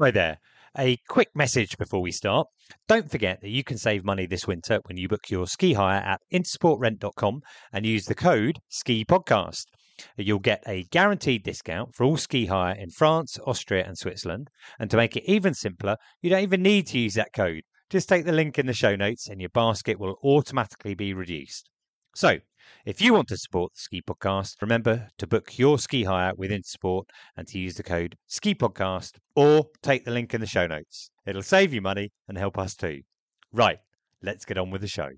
Hi there. A quick message before we start. Don't forget that you can save money this winter when you book your ski hire at intersportrent.com and use the code SKI PODCAST. You'll get a guaranteed discount for all ski hire in France, Austria, and Switzerland. And to make it even simpler, you don't even need to use that code. Just take the link in the show notes and your basket will automatically be reduced. So, if you want to support the Ski Podcast, remember to book your ski hire with Intersport and to use the code Ski Podcast or take the link in the show notes. It'll save you money and help us too. Right, let's get on with the show.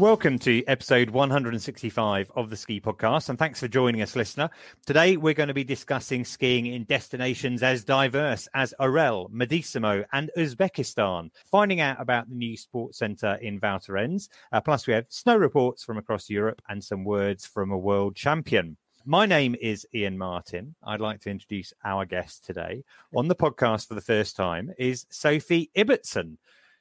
Welcome to episode 165 of the Ski Podcast, and thanks for joining us, listener. Today, we're going to be discussing skiing in destinations as diverse as Orelle, Madesimo, and Uzbekistan, finding out about the new sports centre in Val Thorens. Uh, plus, we have snow reports from across Europe and some words from a world champion. My name is Iain Martin. I'd like to introduce our guest today on the podcast for the first time is Sophie Ibbotson.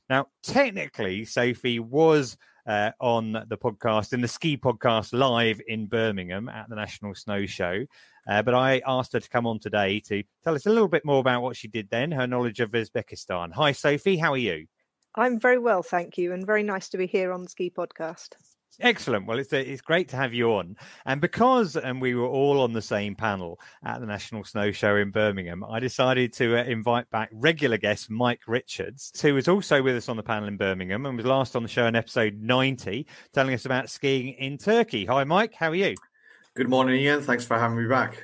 Now, technically, Sophie was uh, on the podcast in the ski podcast live in Birmingham at the National Snow Show. Uh, but I asked her to come on today to tell us a little bit more about what she did then, her knowledge of Uzbekistan. Hi, Sophie. How are you? I'm very well, thank you, and very nice to be here on the Ski Podcast. Excellent. Well, it's it's great to have you on, and because and we were all on the same panel at the National Snow Show in Birmingham, I decided to uh, invite back regular guest Mike Richards, who was also with us on the panel in Birmingham and was last on the show in episode ninety, telling us about skiing in Turkey. Hi, Mike. How are you? Good morning, Iain. Thanks for having me back.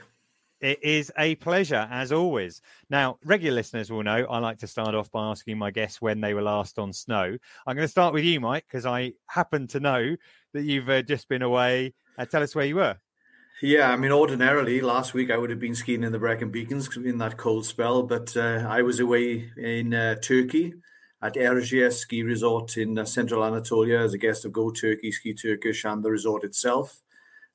It is a pleasure, as always. Now, regular listeners will know I like to start off by asking my guests when they were last on snow. I'm going to start with you, Mike, because I happen to know that you've uh, just been away. Uh, tell us where you were. Yeah, I mean, ordinarily last week I would have been skiing in the Brecon Beacons in that cold spell, but uh, I was away in uh, Turkey at Erciyes Ski Resort in uh, central Anatolia as a guest of Go Turkey, Ski Turkish, and the resort itself.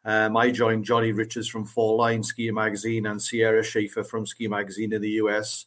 Um, I joined Johnny Richards from Fall Line Ski Magazine and Sierra Schaefer from Ski Magazine in the US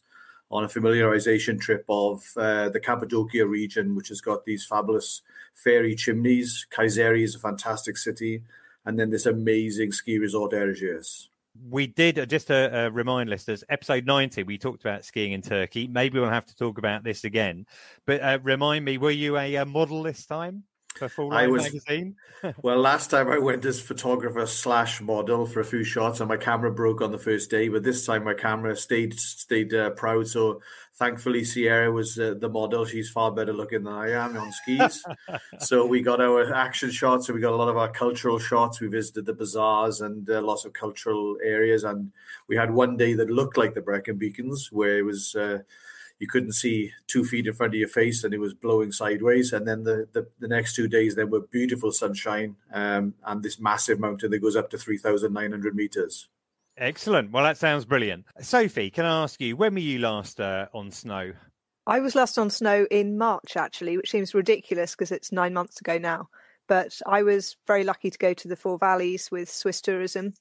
on a familiarization trip of uh, the Cappadocia region, which has got these fabulous fairy chimneys. Kayseri is a fantastic city, and then this amazing ski resort Erciyes. We did uh, just to uh, remind listeners, episode 90, we talked about skiing in Turkey. Maybe we'll have to talk about this again. But uh, remind me, were you a, a model this time? I was, magazine? well, last time I went as photographer slash model for a few shots, and my camera broke on the first day. But this time, my camera stayed stayed uh, proud. So thankfully, Sierra was uh, the model. She's far better looking than I am on skis. so we got our action shots. So we got a lot of our cultural shots. We visited the bazaars and uh, lots of cultural areas, and we had one day that looked like the Brecon Beacons, where it was uh, you couldn't see two feet in front of your face and it was blowing sideways. And then the, the, the next two days, there were beautiful sunshine um, and this massive mountain that goes up to 3,900 meters. Excellent. Well, that sounds brilliant. Sophie, can I ask you, when were you last uh, on snow? I was last on snow in March, actually, which seems ridiculous because it's nine months ago now. But I was very lucky to go to the Four Valleys with Swiss Tourism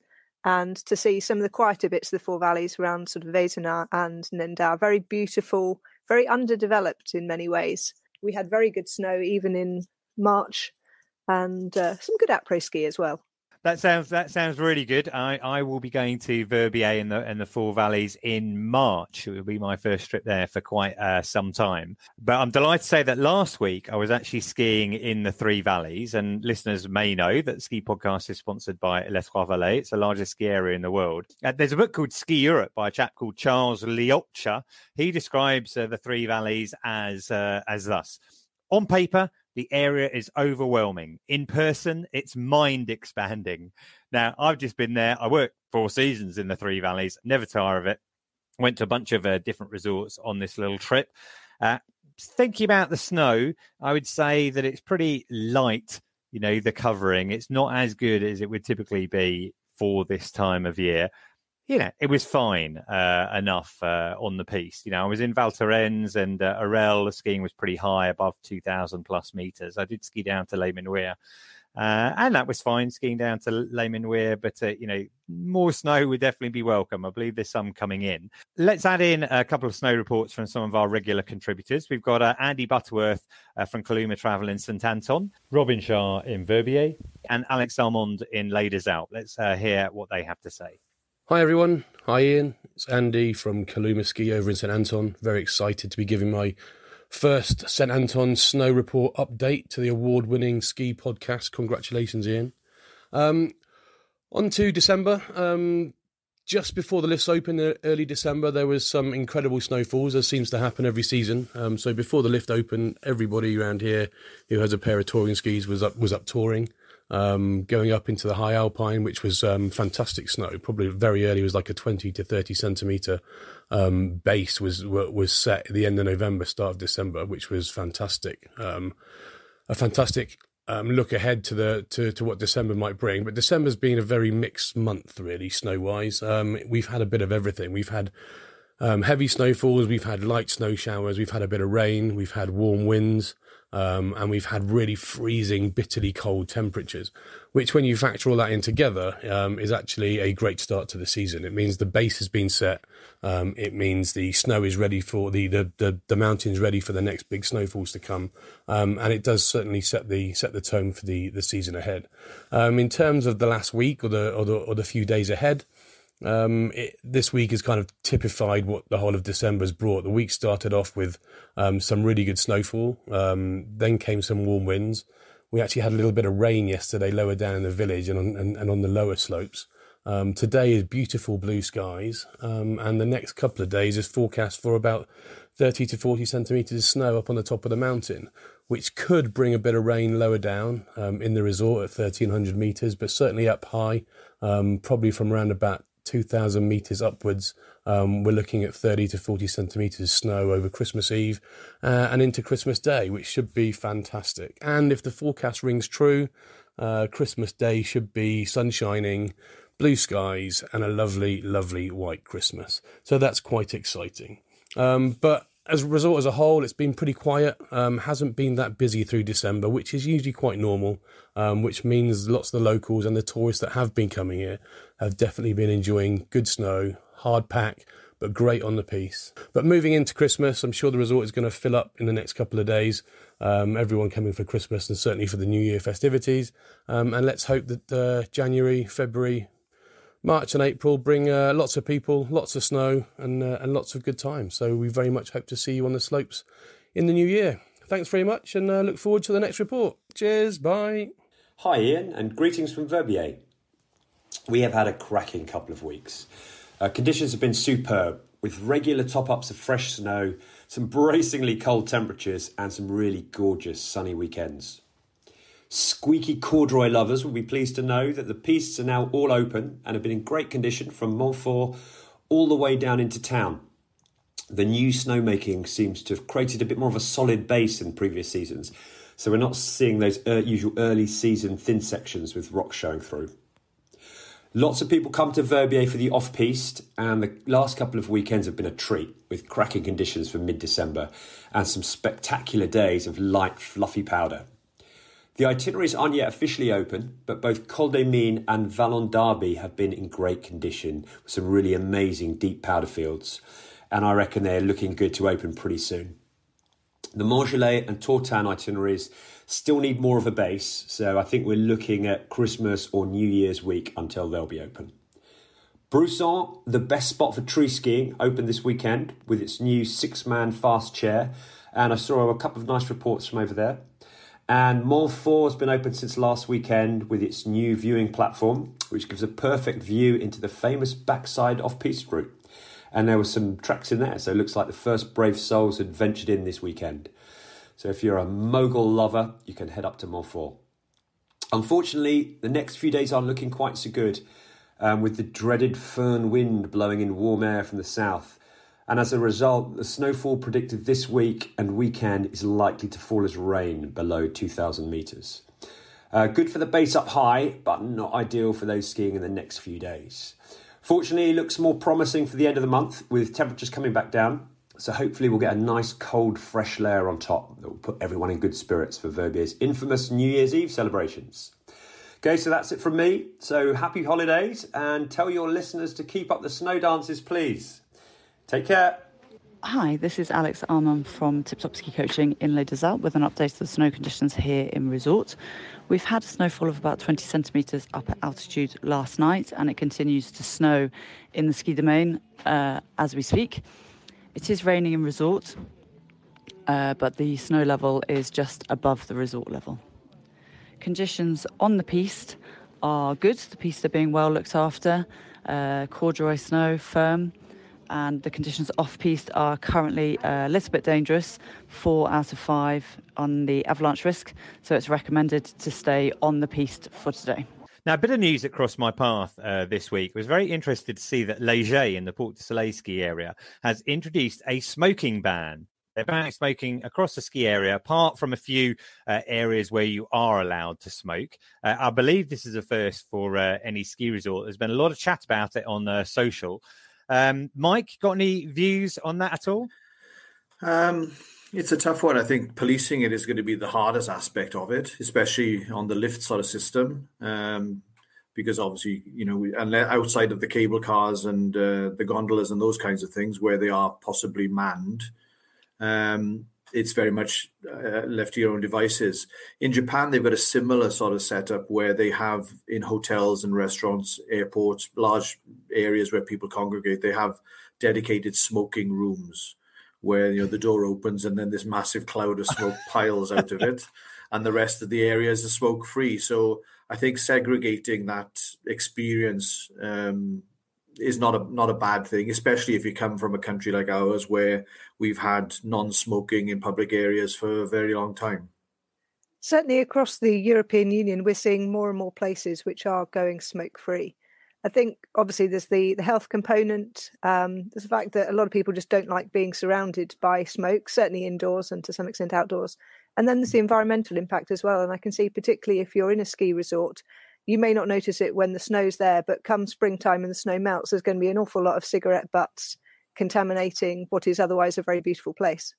and to see some of the quieter bits of the Four Valleys around sort of Veysonnaz and Nendaz. Very beautiful, very underdeveloped in many ways. We had very good snow even in March and uh, some good après ski as well. That sounds that sounds really good. I, I will be going to Verbier in the in the Four Valleys in March. It will be my first trip there for quite uh, some time. But I'm delighted to say that last week I was actually skiing in the Three Valleys, and listeners may know that Ski Podcast is sponsored by Les Trois Vallées. It's the largest ski area in the world. Uh, there's a book called Ski Europe by a chap called Charles Leocha. He describes uh, the Three Valleys as uh, as thus. On paper, the area is overwhelming. In person, it's mind expanding. Now, I've just been there. I worked four seasons in the Three Valleys, never tire of it. Went to a bunch of uh, different resorts on this little trip. Uh, thinking about the snow, I would say that it's pretty light, you know, the covering. It's not as good as it would typically be for this time of year you know, it was fine uh, enough uh, on the piste. You know, I was in Val Thorens and uh, Orelle. The skiing was pretty high, above 2,000 plus meters. I did ski down to Les Menuires Uh, and that was fine skiing down to Les Menuires, but uh, you know more snow would definitely be welcome. I believe there's some coming in. Let's add in a couple of snow reports from some of our regular contributors. We've got uh, Andy Butterworth uh, from Kaluma Travel in St Anton, Robin Shah in Verbier, and Alex Armand in Deux Alpes. Let's hear what they have to say. Hi everyone. Hi Iain. It's Andy from Kaluma Ski over in St Anton. Very excited to be giving my first St Anton snow report update to the award-winning ski podcast. Congratulations, Iain. Um, on to December. Um, just before the lifts opened, uh, early December, there was some incredible snowfalls, as seems to happen every season. Um, so before the lift opened, everybody around here who has a pair of touring skis was up was up touring um, going up into the high alpine, which was um, fantastic snow. Probably very early was like a twenty to thirty centimeter um, base was was set at the end of November, start of December, which was fantastic. Um, a fantastic um, look ahead to the to, to what December might bring. But December's been a very mixed month, really, snow wise. Um, we've had a bit of everything. We've had heavy snowfalls, we've had light snow showers, we've had a bit of rain, we've had warm winds. Um, and we've had really freezing, bitterly cold temperatures, which, when you factor all that in together, um, is actually a great start to the season. It means the base has been set. Um, it means the snow is ready for the, the, the, the mountains ready for the next big snowfalls to come, um, and it does certainly set the set the tone for the, the season ahead. Um, in terms of the last week or the or the, or the few days ahead, um, it, this week has kind of typified what the whole of December has brought. The week started off with um, some really good snowfall. Um, then came some warm winds. We actually had a little bit of rain yesterday lower down in the village and on, and, and on the lower slopes. Um, today is beautiful blue skies, um, and the next couple of days is forecast for about 30 to 40 centimetres of snow up on the top of the mountain, which could bring a bit of rain lower down um, in the resort at 1300 metres, but certainly up high, um, probably from around about 2,000 metres upwards. Um, we're looking at 30 to 40 centimetres snow over Christmas Eve uh, and into Christmas Day, which should be fantastic. And if the forecast rings true, uh, Christmas Day should be sun shining, blue skies, and a lovely, lovely white Christmas. So that's quite exciting. Um, but as a resort as a whole, it's been pretty quiet. Um, hasn't been that busy through December, which is usually quite normal. Um, which means lots of the locals and the tourists that have been coming here have definitely been enjoying good snow, hard pack, but great on the piste. But moving into Christmas, I'm sure the resort is going to fill up in the next couple of days. Um, everyone coming for Christmas and certainly for the New Year festivities. Um, and let's hope that uh, January, February, March and April bring uh, lots of people, lots of snow, and uh, and lots of good times. So we very much hope to see you on the slopes in the new year. Thanks very much, and uh, look forward to the next report. Cheers, bye. Hi, Iain, and greetings from Verbier. We have had a cracking couple of weeks. Uh, conditions have been superb, with regular top ups of fresh snow, some bracingly cold temperatures, and some really gorgeous sunny weekends. Squeaky corduroy lovers will be pleased to know that the pistes are now all open and have been in great condition from Mont Fort all the way down into town. The new snowmaking seems to have created a bit more of a solid base than previous seasons, so we're not seeing those er- usual early season thin sections with rocks showing through. Lots of people come to Verbier for the off piste, and the last couple of weekends have been a treat with cracking conditions for mid December and some spectacular days of light, fluffy powder. The itineraries aren't yet officially open, but both Col des Mines and Vallon d'Arbi have been in great condition with some really amazing deep powder fields, and I reckon they're looking good to open pretty soon. The Mont Gelé and Tortin itineraries still need more of a base, so I think we're looking at Christmas or New Year's week until they'll be open. Brusson, the best spot for tree skiing, opened this weekend with its new six man fast chair, and I saw a couple of nice reports from over there. And Mont Fort has been open since last weekend with its new viewing platform, which gives a perfect view into the famous backside of Peace route. And there were some tracks in there, so it looks like the first brave souls had ventured in this weekend. So if you're a mogul lover, you can head up to Mont Fort. Unfortunately, the next few days aren't looking quite so good, um, with the dreaded föhn wind blowing in warm air from the south. And as a result, the snowfall predicted this week and weekend is likely to fall as rain below 2,000 metres. Uh, good for the base up high, but not ideal for those skiing in the next few days. Fortunately, it looks more promising for the end of the month with temperatures coming back down. So hopefully, we'll get a nice cold, fresh layer on top that will put everyone in good spirits for Verbier's infamous New Year's Eve celebrations. Okay, so that's it from me. So happy holidays and tell your listeners to keep up the snow dances, please. Take care. Hi, this is Alex Armand from Tip Top Ski Coaching in Les Alpes with an update of the snow conditions here in resort. We've had a snowfall of about 20 centimetres up at altitude last night, and it continues to snow in the ski domain uh, as we speak. It is raining in resort, uh, but the snow level is just above the resort level. Conditions on the piste are good. The piste are being well looked after. Uh, corduroy snow, firm, and the conditions off piste are currently a little bit dangerous. Four out of five on the avalanche risk, so it's recommended to stay on the piste for today. Now, a bit of news that crossed my path uh, this week I was very interested to see that Les Gets in the Portes du Soleil ski area has introduced a smoking ban they're banning smoking across the ski area, apart from a few uh, areas where you are allowed to smoke. Uh, I believe this is a first for uh, any ski resort. There's been a lot of chat about it on uh, social. Um, Mike, got any views on that at all? Um, it's a tough one. I think policing it is going to be the hardest aspect of it, especially on the lift sort of system. Um, because obviously, you know, and outside of the cable cars and uh, the gondolas and those kinds of things where they are possibly manned, um, it's very much uh, left to your own devices. In Japan, they've got a similar sort of setup where they have in hotels and restaurants, airports, large areas where people congregate, they have dedicated smoking rooms where you know the door opens and then this massive cloud of smoke piles out of it, and the rest of the areas are smoke free. So I think segregating that experience um, is not a not a bad thing, especially if you come from a country like ours where we've had non-smoking in public areas for a very long time. Certainly across the European Union, we're seeing more and more places which are going smoke-free. I think obviously there's the the health component. Um, there's the fact that a lot of people just don't like being surrounded by smoke, certainly indoors and to some extent outdoors. And then there's the environmental impact as well. And I can see particularly if you're in a ski resort, you may not notice it when the snow's there, but come springtime and the snow melts, there's going to be an awful lot of cigarette butts contaminating what is otherwise a very beautiful place.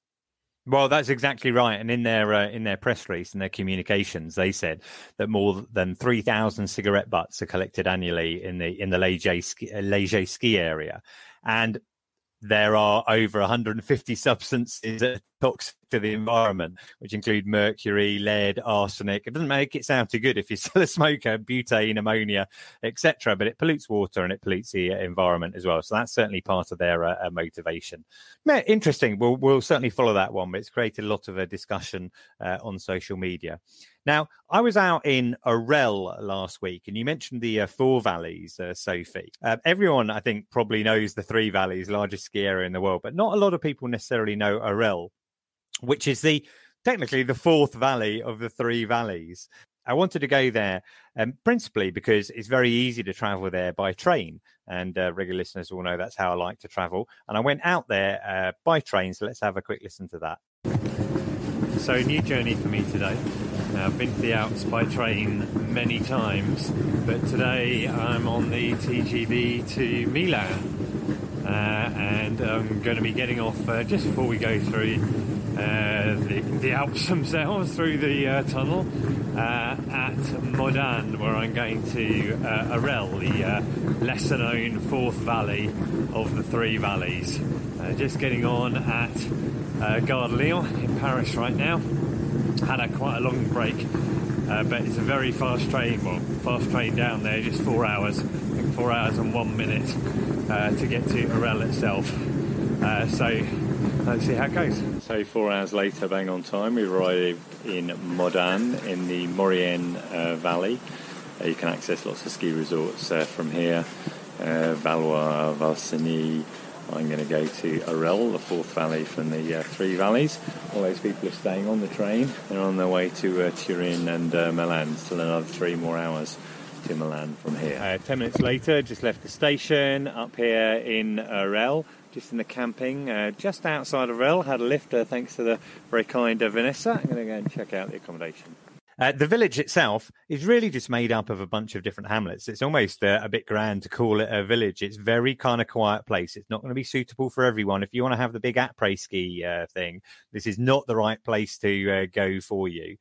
Well, that's exactly right. And in their uh, in their press release and their communications, they said that more than three thousand cigarette butts are collected annually in the in the Les Gets ski, Les Gets ski area, and there are over 150 substances that are toxic to the environment, which include mercury, lead, arsenic. It doesn't make it sound too good if you're still a smoker, butane, ammonia, etc. But it pollutes water and it pollutes the environment as well. So that's certainly part of their uh, uh motivation. Interesting. We'll, we'll certainly follow that one, but it's created a lot of a discussion uh, on social media. Now, I was out in Orelle last week, and you mentioned the uh, Four Valleys, uh, Sophie. Uh, everyone, I think, probably knows the Three Valleys, largest ski area in the world, but not a lot of people necessarily know Orelle, which is the technically the fourth valley of the three valleys. I wanted to go there um, principally because it's very easy to travel there by train. And uh, regular listeners will know that's how I like to travel. And I went out there uh, by train. So let's have a quick listen to that. So, new journey for me today. I've been to the Alps by train many times, but today I'm on the TGV to Milan, uh, and I'm going to be getting off uh, just before we go through uh, the, the, Alps themselves, through the uh, tunnel uh, at Modane, where I'm going to uh, Orelle, the lesser known fourth valley of the three valleys. just getting on at Gare de Lyon in Paris right now had a quite a long break, uh, but it's a very fast train. Well, fast train down there, just four hours, four hours and one minute uh, to get to Orelle itself. Uh, so let's see how it goes. So four hours later, bang on time, we arrived in Modane in the Maurienne uh, Valley. Uh, you can access lots of ski resorts uh, from here. Valloire, Valsigny, I'm going to go to Orelle, the fourth valley from the uh, three valleys. All those people are staying on the train. They're on their way to uh, Turin and uh, Milan. Still another three more hours to Milan from here. Uh, ten minutes later, just left the station up here in Orelle. Just in the camping, uh, just outside of. Had a lift thanks to the very kind Vanessa. I'm going to go and check out the accommodation. Uh, the village itself is really just made up of a bunch of different hamlets. It's almost uh, a bit grand to call it a village. It's very kind of quiet place. It's not going to be suitable for everyone. If you want to have the big après ski uh, thing, this is not the right place to uh, go for you.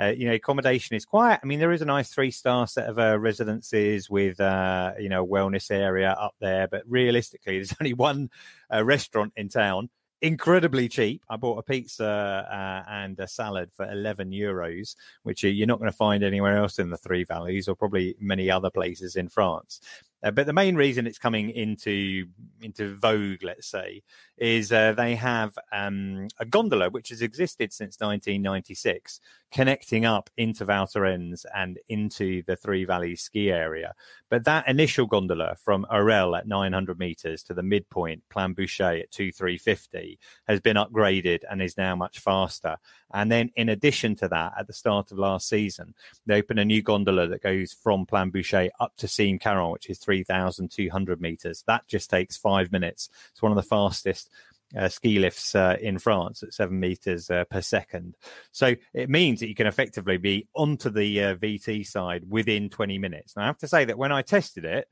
Uh, you know, accommodation is quiet. I mean, there is a nice three star set of uh, residences with, you know, wellness area up there. But realistically, there's only one restaurant in town incredibly cheap. I bought a pizza uh, and a salad for 11 euros, which you're not going to find anywhere else in the Three Valleys or probably many other places in France. Uh, but the main reason it's coming into into vogue, let's say, is uh, they have um, a gondola which has existed since 1996, connecting up into Val Thorens and into the Three Valleys ski area. But that initial gondola from Orelle at 900 meters to the midpoint, Plan Bouchet at 2350, has been upgraded and is now much faster. And then, in addition to that, at the start of last season, they opened a new gondola that goes from Plan Bouchet up to Cime Caron, which is 3,200 meters. That just takes five minutes. It's one of the fastest uh, ski lifts uh, in France at seven meters uh, per second. So it means that you can effectively be onto the uh, VT side within 20 minutes. I have to say that when I tested it,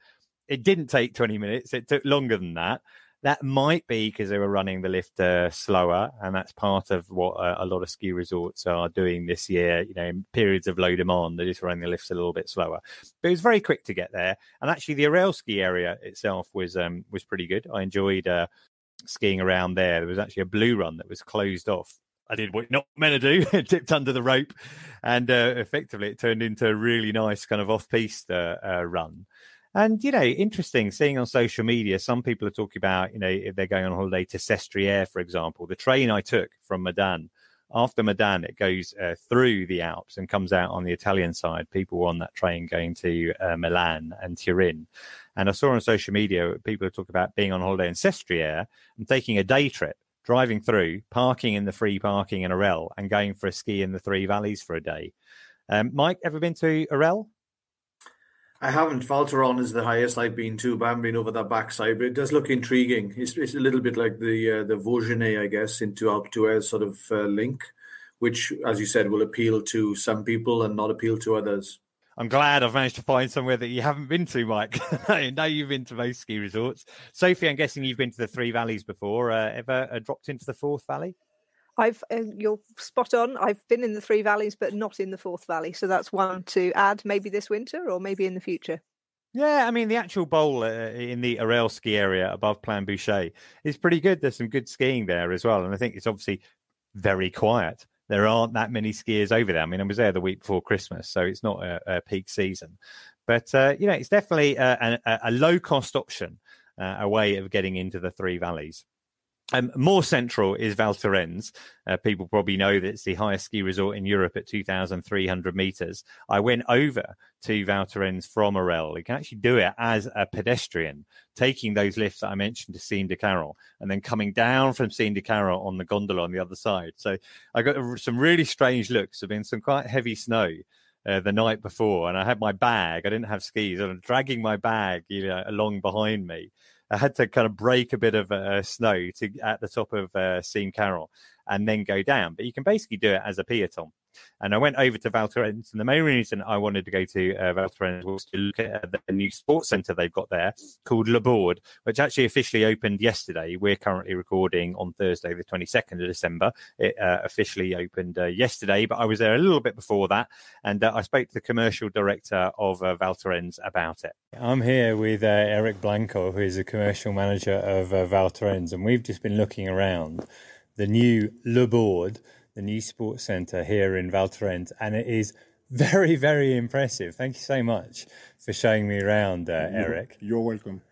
it didn't take 20 minutes, it took longer than that. That might be because they were running the lift uh, slower, and that's part of what uh, a lot of ski resorts are doing this year. You know, in periods of low demand, they're just running the lifts a little bit slower. But it was very quick to get there, and actually, the Orelle ski area itself was um, was pretty good. I enjoyed skiing around there. There was actually a blue run that was closed off. I did what not meant to do, tipped under the rope, and uh, effectively it turned into a really nice kind of off-piste uh, uh, run. And you know, interesting seeing on social media, some people are talking about you know if they're going on holiday to Sestriere, for example. The train I took from Modane after Modane, it goes uh, through the Alps and comes out on the Italian side. People were on that train going to uh, Milan and Turin. And I saw on social media people talk about being on holiday in Sestriere and taking a day trip, driving through, parking in the free parking in Orelle, and going for a ski in the Three Valleys for a day. Um, Mike, ever been to Orelle? I haven't. Val Thorens is the highest I've been to, but I haven't been over that backside. But it does look intriguing. It's, it's a little bit like the uh, the Vaujany, I guess, into Alpe d'Huez sort of uh, link, which, as you said, will appeal to some people and not appeal to others. I'm glad I've managed to find somewhere that you haven't been to, Mike. now you've been to most ski resorts. Sophie, I'm guessing you've been to the Three Valleys before. Uh, ever uh, dropped into the Fourth Valley? I've uh, you're spot on. I've been in the Three Valleys, but not in the Fourth Valley. So that's one to add, maybe this winter or maybe in the future. Yeah, I mean the actual bowl uh, in the Orelle ski area above Plan Bouchet is pretty good. There's some good skiing there as well, and I think it's obviously very quiet. There aren't that many skiers over there. I mean, I was there the week before Christmas, so it's not a, a peak season. But uh, you know, it's definitely a, a, a low cost option, uh, a way of getting into the Three Valleys. Um, more central is Val Thorens. Uh, people probably know that it's the highest ski resort in Europe at 2,300 meters. I went over to Val Thorens from Orelle. You can actually do it as a pedestrian, taking those lifts that I mentioned to Cime de Caron and then coming down from Cime de Caron on the gondola on the other side. So I got some really strange looks. There's been some quite heavy snow. Uh, the night before, and I had my bag. I didn't have skis, and I'm dragging my bag you know, along behind me. I had to kind of break a bit of uh, snow to at the top of uh, Cime Caron and then go down. But you can basically do it as a peloton. And I went over to Val Thorens, and the main reason I wanted to go to uh, Val was to look at the new sports centre they've got there called Le Board, which actually officially opened yesterday. We're currently recording on Thursday, the 22nd of December. It uh, officially opened uh, yesterday, but I was there a little bit before that, and uh, I spoke to the commercial director of uh, Val about it. I'm here with uh, Eric Blanco, who is the commercial manager of uh, Val and we've just been looking around the new Le Board the new sports centre here in Val Thorens, and it is very, very impressive. Thank you so much for showing me around, uh, Eric. You're welcome.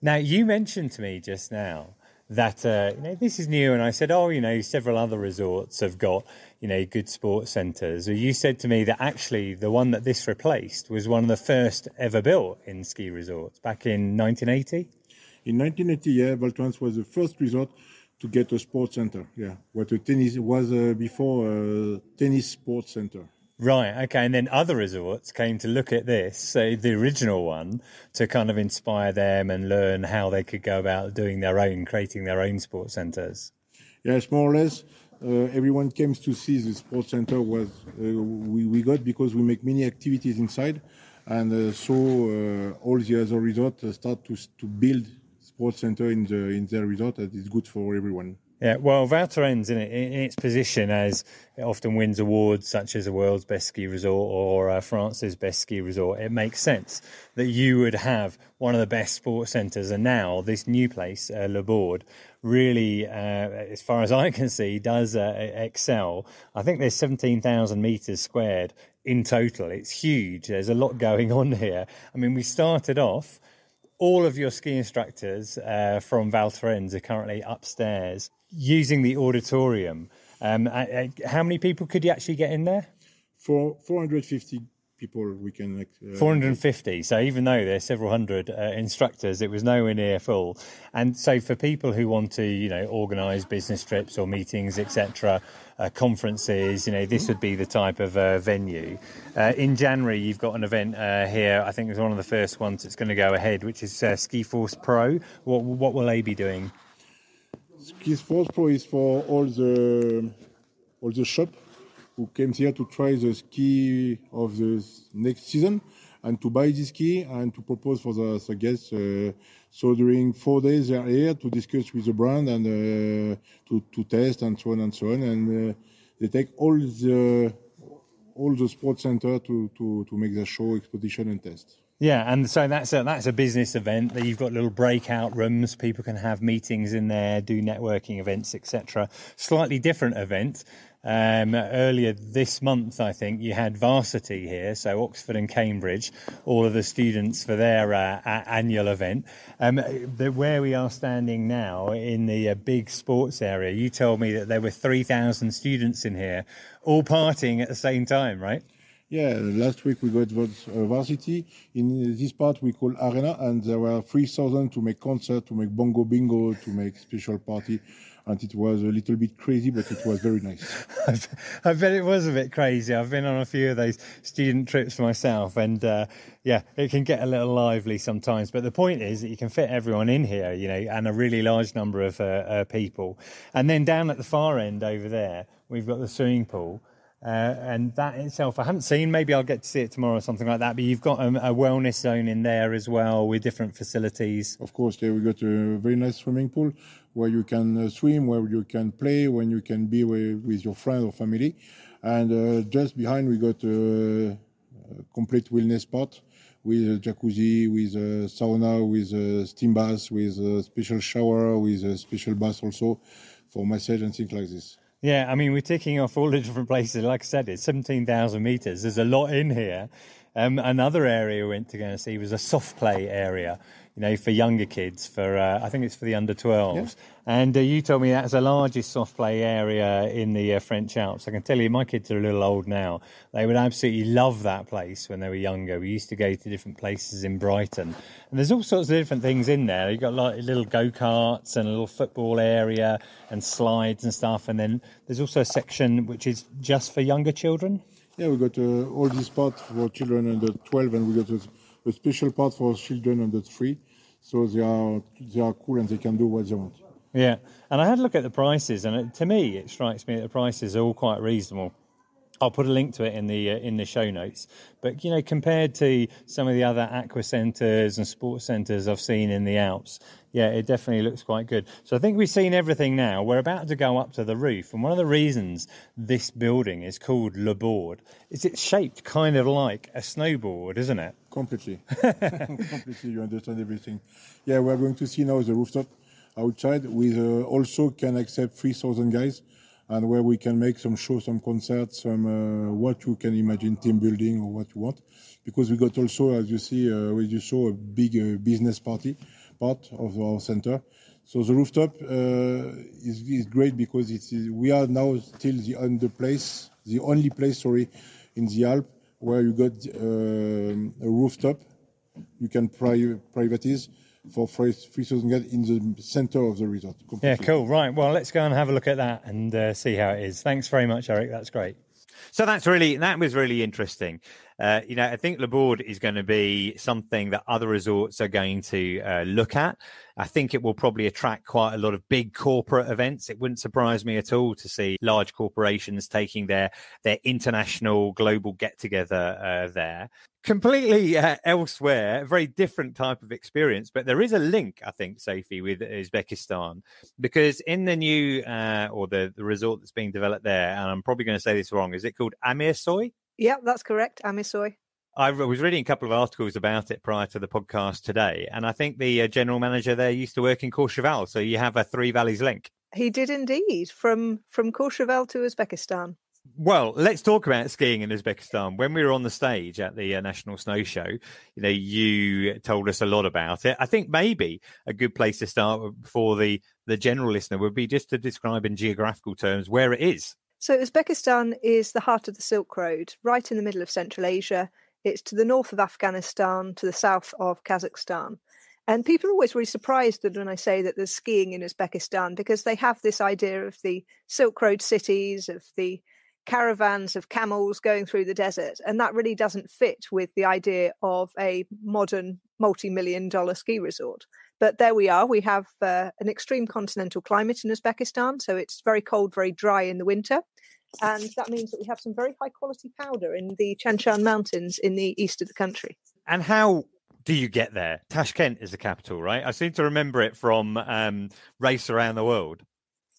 Now, you mentioned to me just now that uh, you know this is new, and I said, oh, you know, several other resorts have got you know good sports centres. You said to me that actually the one that this replaced was one of the first ever built in ski resorts back in 1980. In 1980, yeah, Val Thorens was the first resort to get a sports center. Yeah, what a tennis was uh, before a tennis sports center. Right. Okay. And then other resorts came to look at this, so the original one, to kind of inspire them and learn how they could go about doing their own, creating their own sports centers. Yes, more or less. Uh, everyone came to see the sports center was uh, we, we got because we make many activities inside, and uh, so uh, all the other resorts start to to build sports center in the in their resort that is good for everyone. Yeah, well, Val Thorens in, in, its position as it often wins awards such as the world's best ski resort or uh, France's best ski resort, it makes sense that you would have one of the best sports centres. And now this new place, uh, Le Board, really, uh, as far as I can see, does uh, excel. I think there's 17,000 metres squared in total. It's huge. There's a lot going on here. I mean, we started off all of your ski instructors uh, from Val Thorens are currently upstairs using the auditorium. Um, how many people could you actually get in there? For 450 people we can uh, 450 so even though there's several hundred uh, instructors it was nowhere near full and so for people who want to you know organize business trips or meetings etc uh, conferences you know this would be the type of uh, venue. Uh, in january you've got an event uh, here. I think it's one of the first ones that's going to go ahead which is ski force pro. What, what will they be doing? Ski force pro is for all the all the shop who came here to try the ski of the next season and to buy this key and to propose for the, the guests. Uh, so during four days they are here to discuss with the brand and uh, to, to test and so on and so on. And uh, they take all the all the sports center to, to, to make the show, exposition and test. Yeah, and so that's a that's a business event that you've got little breakout rooms. People can have meetings in there, do networking events, etc. Slightly different event um, earlier this month, I think, you had varsity here, so Oxford and Cambridge, all of the students for their uh, annual event. Um, the, where we are standing now in the uh, big sports area, you told me that there were 3,000 students in here, all partying at the same time, right? Yeah, last week we got uh, varsity. In this part we call arena, and there were 3,000 to make concert, to make bongo bingo, to make special party and it was a little bit crazy, but it was very nice. I bet it was a bit crazy. I've been on a few of those student trips myself, and uh, yeah, it can get a little lively sometimes. But the point is that you can fit everyone in here, you know, and a really large number of uh, uh, people. And then down at the far end over there, we've got the swimming pool. Uh, and that itself, I haven't seen. Maybe I'll get to see it tomorrow or something like that. But you've got a, wellness zone in there as well with different facilities. Of course, yeah, we got a very nice swimming pool where you can uh, swim, where you can play, when you can be with, with your friend or family. And uh, just behind, we got a, a complete wellness spot with a jacuzzi, with a sauna, with a steam bath, with a special shower, with a special bath also for massage and things like this. Yeah, I mean, we're ticking off all the different places. Like I said, it's 17,000 meters. There's a lot in here. Um, another area we went to go and see was a soft play area you know, for younger kids, for uh, I think it's for the under 12s. Yeah. And uh, you told me that's the largest soft play area in the uh, French Alps. I can tell you, my kids are a little old now. They would absolutely love that place when they were younger. We used to go to different places in Brighton, and there's all sorts of different things in there. You've got like little go karts and a little football area and slides and stuff. And then there's also a section which is just for younger children. Yeah, we got uh, all these parts for children under 12, and we got a, special part for children under three so they are they are cool and they can do what they want. Yeah, and I had a look at the prices, and it, to me, it strikes me that the prices are all quite reasonable. I'll put a link to it in the uh, in the show notes. But you know, compared to some of the other aqua centres and sports centres I've seen in the Alps, yeah, it definitely looks quite good. So I think we've seen everything now. We're about to go up to the roof. And one of the reasons this building is called Le Board is it's shaped kind of like a snowboard, isn't it? Completely. Completely. You understand everything. Yeah, we're going to see now the rooftop outside. We uh, also can accept 3,000 guys and where we can make some shows, some concerts, some uh, what you can imagine, team building or what you want. Because we got also, as you see, uh, as you saw, a big uh, business party part of our center. So the rooftop uh, is, is great because it's, we are now still the only place, the only place, sorry, in the Alps where you got uh, a rooftop. You can pri- privatize for 3,000 guests in the center of the resort. Completely. Yeah, cool. Right. Well, let's go and have a look at that and uh, see how it is. Thanks very much, Eric. That's great. So that's really that was really interesting. Uh, you know, I think Le Board is going to be something that other resorts are going to uh, look at. I think it will probably attract quite a lot of big corporate events. It wouldn't surprise me at all to see large corporations taking their their international global get together uh, there. completely uh, elsewhere, a very different type of experience. But there is a link, I think, Sophie, with Uzbekistan because in the new uh, or the, the resort that's being developed there, and I'm probably going to say this wrong, is it called Amirsoy? Yeah, that's correct, Amirsoy. I was reading a couple of articles about it prior to the podcast today, and I think the uh, general manager there used to work in Courchevel, so you have a Three Valleys link. He did indeed, from from Courchevel to Uzbekistan. Well, let's talk about skiing in Uzbekistan. When we were on the stage at the uh, National Snow Show, you know, you told us a lot about it. I think maybe a good place to start for the the general listener would be just to describe in geographical terms where it is. So Uzbekistan is the heart of the Silk Road, right in the middle of Central Asia. It's to the north of Afghanistan, to the south of Kazakhstan. And people are always really surprised that when I say that there's skiing in Uzbekistan because they have this idea of the Silk Road cities, of the caravans of camels going through the desert. And that really doesn't fit with the idea of a modern multi million dollar ski resort. But there we are. We have uh, an extreme continental climate in Uzbekistan. So it's very cold, very dry in the winter. And that means that we have some very high quality powder in the Tian Shan Mountains in the east of the country. And how do you get there? Tashkent is the capital, right? I seem to remember it from um, Race Around the World.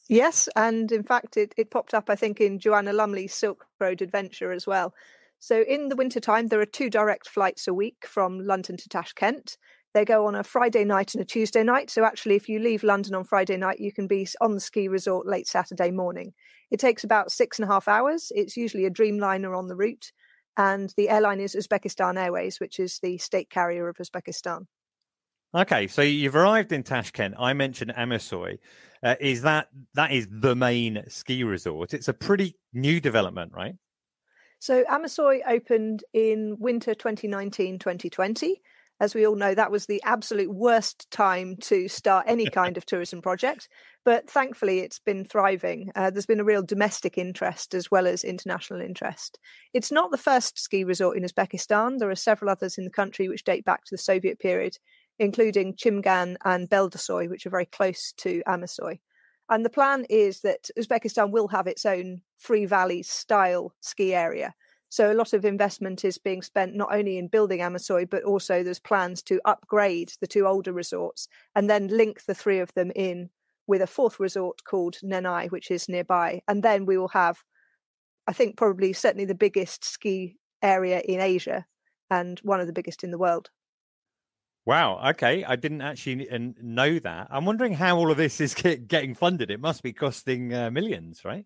Yes, and in fact, it, it popped up, I think, in Joanna Lumley's Silk Road Adventure as well. So in the wintertime, there are two direct flights a week from London to Tashkent. They go on a Friday night and a Tuesday night. So actually, if you leave London on Friday night, you can be on the ski resort late Saturday morning. It takes about six and a half hours. It's usually a Dreamliner on the route. And the airline is Uzbekistan Airways, which is the state carrier of Uzbekistan. Okay, so you've arrived in Tashkent. I mentioned Amirsoy. Uh, is that that is the main ski resort? It's a pretty new development, right? So Amirsoy opened in winter 2019-2020 as we all know, that was the absolute worst time to start any kind of tourism project. But thankfully, it's been thriving. Uh, there's been a real domestic interest as well as international interest. It's not the first ski resort in Uzbekistan. There are several others in the country which date back to the Soviet period, including Chimgan and Beldasoy, which are very close to Amirsoy. And the plan is that Uzbekistan will have its own Three Valleys style ski area so a lot of investment is being spent not only in building Amirsoy, but also there's plans to upgrade the two older resorts and then link the three of them in with a fourth resort called Nenai, which is nearby. And then we will have, I think, probably certainly the biggest ski area in Asia and one of the biggest in the world. Wow. Okay. I didn't actually know that. I'm wondering how all of this is getting funded. It must be costing uh, millions, right?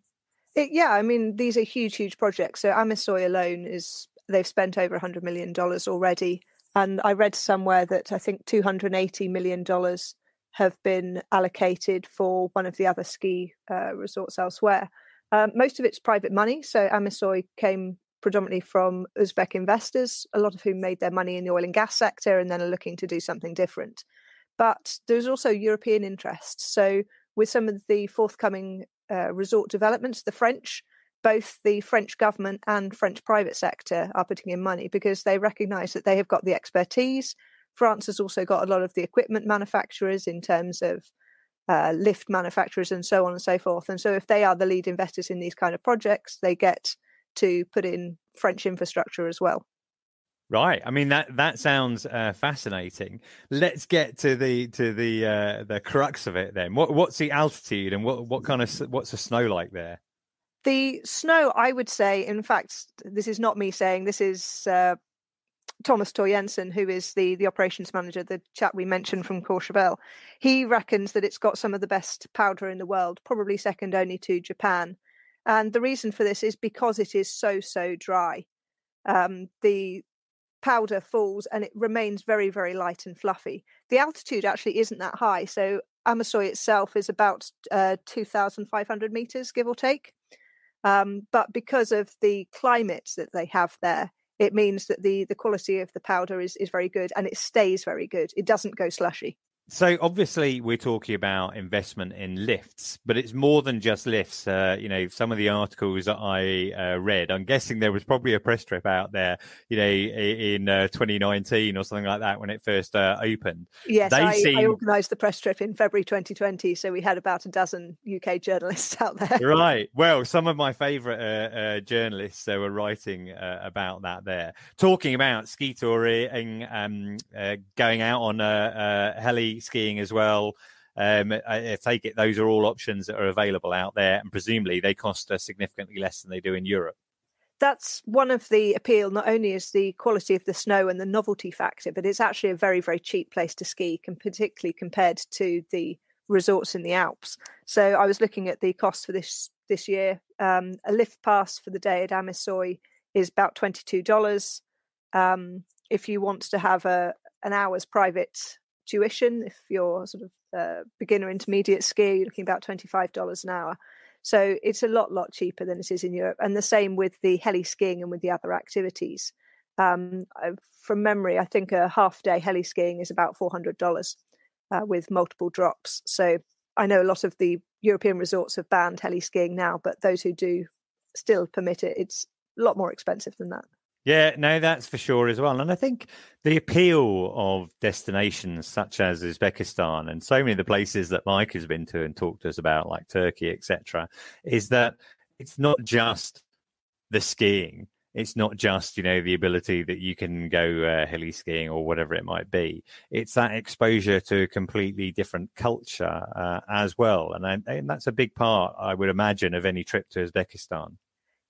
It, yeah, I mean, these are huge, huge projects. So Amirsoy alone is they've spent over $100 million already. And I read somewhere that I think $280 million have been allocated for one of the other ski uh, resorts elsewhere. Um, most of it's private money. So Amirsoy came predominantly from Uzbek investors, a lot of whom made their money in the oil and gas sector and then are looking to do something different. But there's also European interest. So with some of the forthcoming uh, resort developments, The French, both the French government and French private sector are putting in money because they recognise that they have got the expertise. France has also got a lot of the equipment manufacturers in terms of uh, lift manufacturers and so on and so forth. And so, if they are the lead investors in these kind of projects, they get to put in French infrastructure as well. Right. I mean that that sounds uh, fascinating. Let's get to the to the uh, the crux of it then. What what's the altitude and what what kind of what's the snow like there? The snow, I would say, in fact, this is not me saying. This is uh, Thomas Thor Jensen, who is the the operations manager, the chap we mentioned from Courchevel. He reckons that it's got some of the best powder in the world, probably second only to Japan. And the reason for this is because it is so so dry. Um, the powder falls and it remains very, very light and fluffy. The altitude actually isn't that high. So Amirsoy itself is about uh, 2,500 meters, give or take. Um, but because of the climate that they have there, it means that the, the quality of the powder is, is very good and it stays very good. It doesn't go slushy. So obviously we're talking about investment in lifts, but it's more than just lifts. Uh, you know, some of the articles that I uh, read, I'm guessing there was probably a press trip out there, you know, in uh, 2019 or something like that when it first uh, opened. Yes, I, seem... I, organised the press trip in February 2020, so we had about a dozen UK journalists out there. Right. Well, some of my favourite uh, uh, journalists were writing about that there, talking about ski touring, um, going out on a, a heli skiing as well. Um, I, I, take it those are all options that are available out there, and presumably they cost significantly less than they do in Europe. That's one of the appeal. Not only is the quality of the snow and the novelty factor, but it's actually a very, very cheap place to ski, and particularly compared to the resorts in the Alps. So I was looking at the cost for this this year. Um, a lift pass for the day at Amirsoy is about twenty two dollars. Um, if you want to have a an hour's private tuition. If you're sort of beginner intermediate skier, you're looking about $25 an hour. So it's a lot, lot cheaper than it is in Europe. And the same with the heli skiing and with the other activities. Um, from memory, I think a half day heli skiing is about $400 uh, with multiple drops. So I know a lot of the European resorts have banned heli skiing now, but those who do still permit it, it's a lot more expensive than that. Yeah, no, that's for sure as well. And I think the appeal of destinations such as Uzbekistan and so many of the places that Mike has been to and talked to us about, like Turkey, etc., is that it's not just the skiing. It's not just you know the ability that you can go uh, heli skiing or whatever it might be. It's that exposure to a completely different culture uh, as well, and, I, and that's a big part, I would imagine, of any trip to Uzbekistan.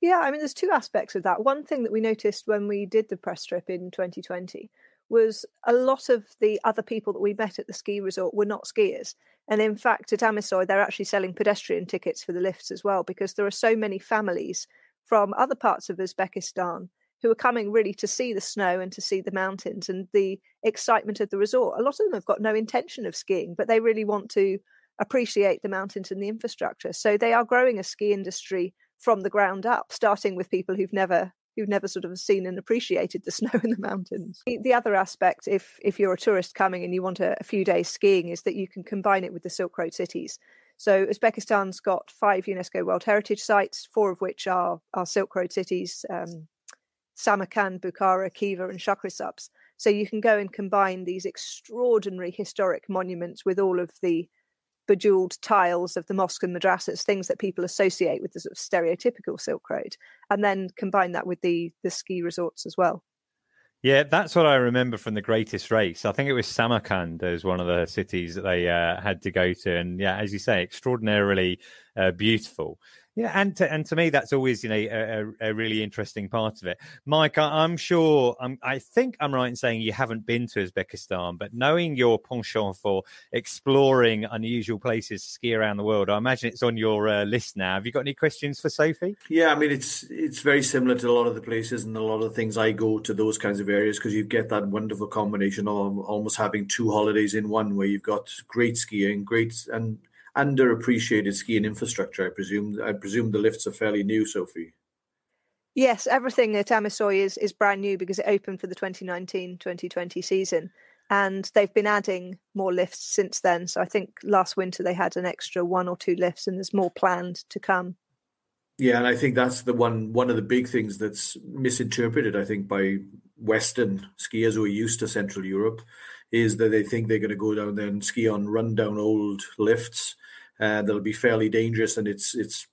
Yeah, I mean, there's two aspects of that. One thing that we noticed when we did the press trip in 2020 was a lot of the other people that we met at the ski resort were not skiers. And in fact, at Amirsoy, they're actually selling pedestrian tickets for the lifts as well, because there are so many families from other parts of Uzbekistan who are coming really to see the snow and to see the mountains and the excitement of the resort. A lot of them have got no intention of skiing, but they really want to appreciate the mountains and the infrastructure. So they are growing a ski industry from the ground up, starting with people who've never who've never sort of seen and appreciated the snow in the mountains. The other aspect, if if you're a tourist coming and you want a, a few days skiing, is that you can combine it with the Silk Road cities. So Uzbekistan's got five UNESCO World Heritage sites, four of which are are Silk Road cities: um, Samarkand, Bukhara, Khiva, and Shahrisabz. So you can go and combine these extraordinary historic monuments with all of the bejeweled tiles of the mosque and madrasas, things that people associate with the sort of stereotypical Silk Road, and then combine that with the the ski resorts as well. Yeah, that's what I remember from the greatest race. I think it was Samarkand as one of the cities that they uh, had to go to, and yeah, as you say, extraordinarily uh, beautiful. Yeah, and to, and to me, that's always you know a, a really interesting part of it. Mike, I, am sure, I'm, I think I'm right in saying you haven't been to Uzbekistan, but knowing your penchant for exploring unusual places to ski around the world, I imagine it's on your uh, list now. Have you got any questions for Sophie? Yeah, I mean it's it's very similar to a lot of the places and a lot of the things I go to those kinds of areas because you get that wonderful combination of almost having two holidays in one, where you've got great skiing, great and underappreciated skiing infrastructure. I presume. I presume the lifts are fairly new, Sophie. Yes, everything at Amirsoy is is brand new because it opened for the 2019-2020 season, and they've been adding more lifts since then. So I think last winter they had an extra one or two lifts, and there's more planned to come. Yeah, and I think that's the one one of the big things that's misinterpreted. I think by Western skiers who are used to Central Europe is that they think they're going to go down there and ski on rundown old lifts uh, that'll be fairly dangerous. And it's it's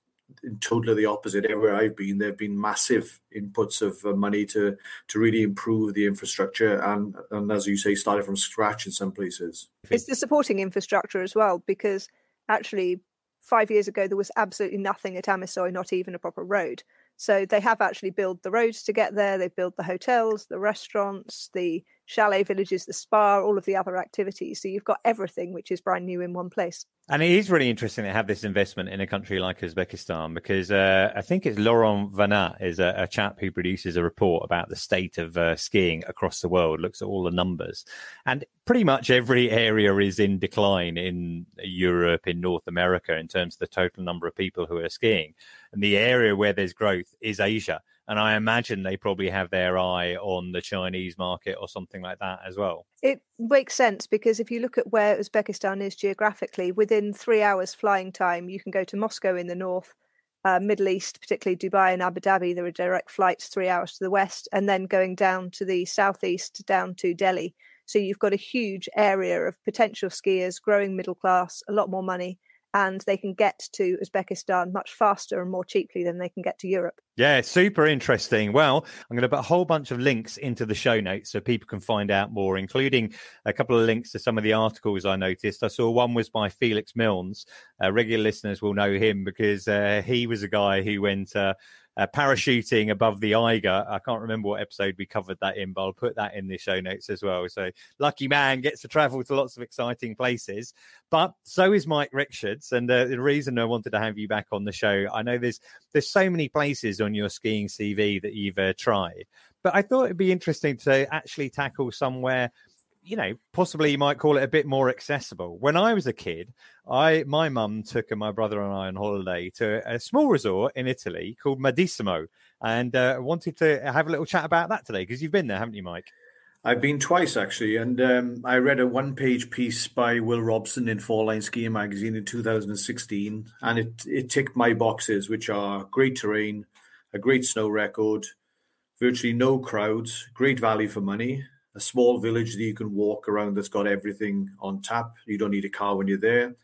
totally the opposite. Everywhere I've been, there've been massive inputs of uh, money to to really improve the infrastructure and and as you say, started from scratch in some places. It's the supporting infrastructure as well, because actually five years ago there was absolutely nothing at Amirsoy, not even a proper road. So they have actually built the roads to get there. They've built the hotels, the restaurants, the chalet villages, the spa, all of the other activities. So you've got everything which is brand new in one place. And it is really interesting to have this investment in a country like Uzbekistan because uh, I think it's Laurent Vanat is a, a, chap who produces a report about the state of uh, skiing across the world, looks at all the numbers, and pretty much every area is in decline in Europe, in North America, in terms of the total number of people who are skiing. And the area where there's growth is Asia and I imagine they probably have their eye on the Chinese market or something like that as well. It makes sense because if you look at where Uzbekistan is geographically, within three hours flying time, you can go to Moscow in the north, uh, Middle East, particularly Dubai and Abu Dhabi. There are direct flights three hours to the west, and then going down to the southeast, down to Delhi. So you've got a huge area of potential skiers, growing middle class, a lot more money, and they can get to Uzbekistan much faster and more cheaply than they can get to Europe. Yeah, super interesting. Well, I'm going to put a whole bunch of links into the show notes so people can find out more, including a couple of links to some of the articles I noticed. I saw one was by Felix Milns. Uh, regular listeners will know him because uh, he was a guy who went. Uh, uh, parachuting above the Eiger. I can't remember what episode we covered that in, but I'll put that in the show notes as well. So, lucky man gets to travel to lots of exciting places. But so is Mike Richards, and uh, the reason I wanted to have you back on the show, I know there's there's so many places on your skiing CV that you've uh, tried, but I thought it'd be interesting to actually tackle somewhere you know, possibly you might call it a bit more accessible. When I was a kid, I my mum took my brother and I on holiday to a small resort in Italy called Madesimo, and uh, wanted to have a little chat about that today because you've been there, haven't you, Mike? I've been twice actually, and um, I read a one-page piece by Will Robson in Fall-Line Skiing magazine in 2016, and it it ticked my boxes, which are great terrain, a great snow record, virtually no crowds, great value for money, a small village that you can walk around that's got everything on tap. You don't need a car when you're there,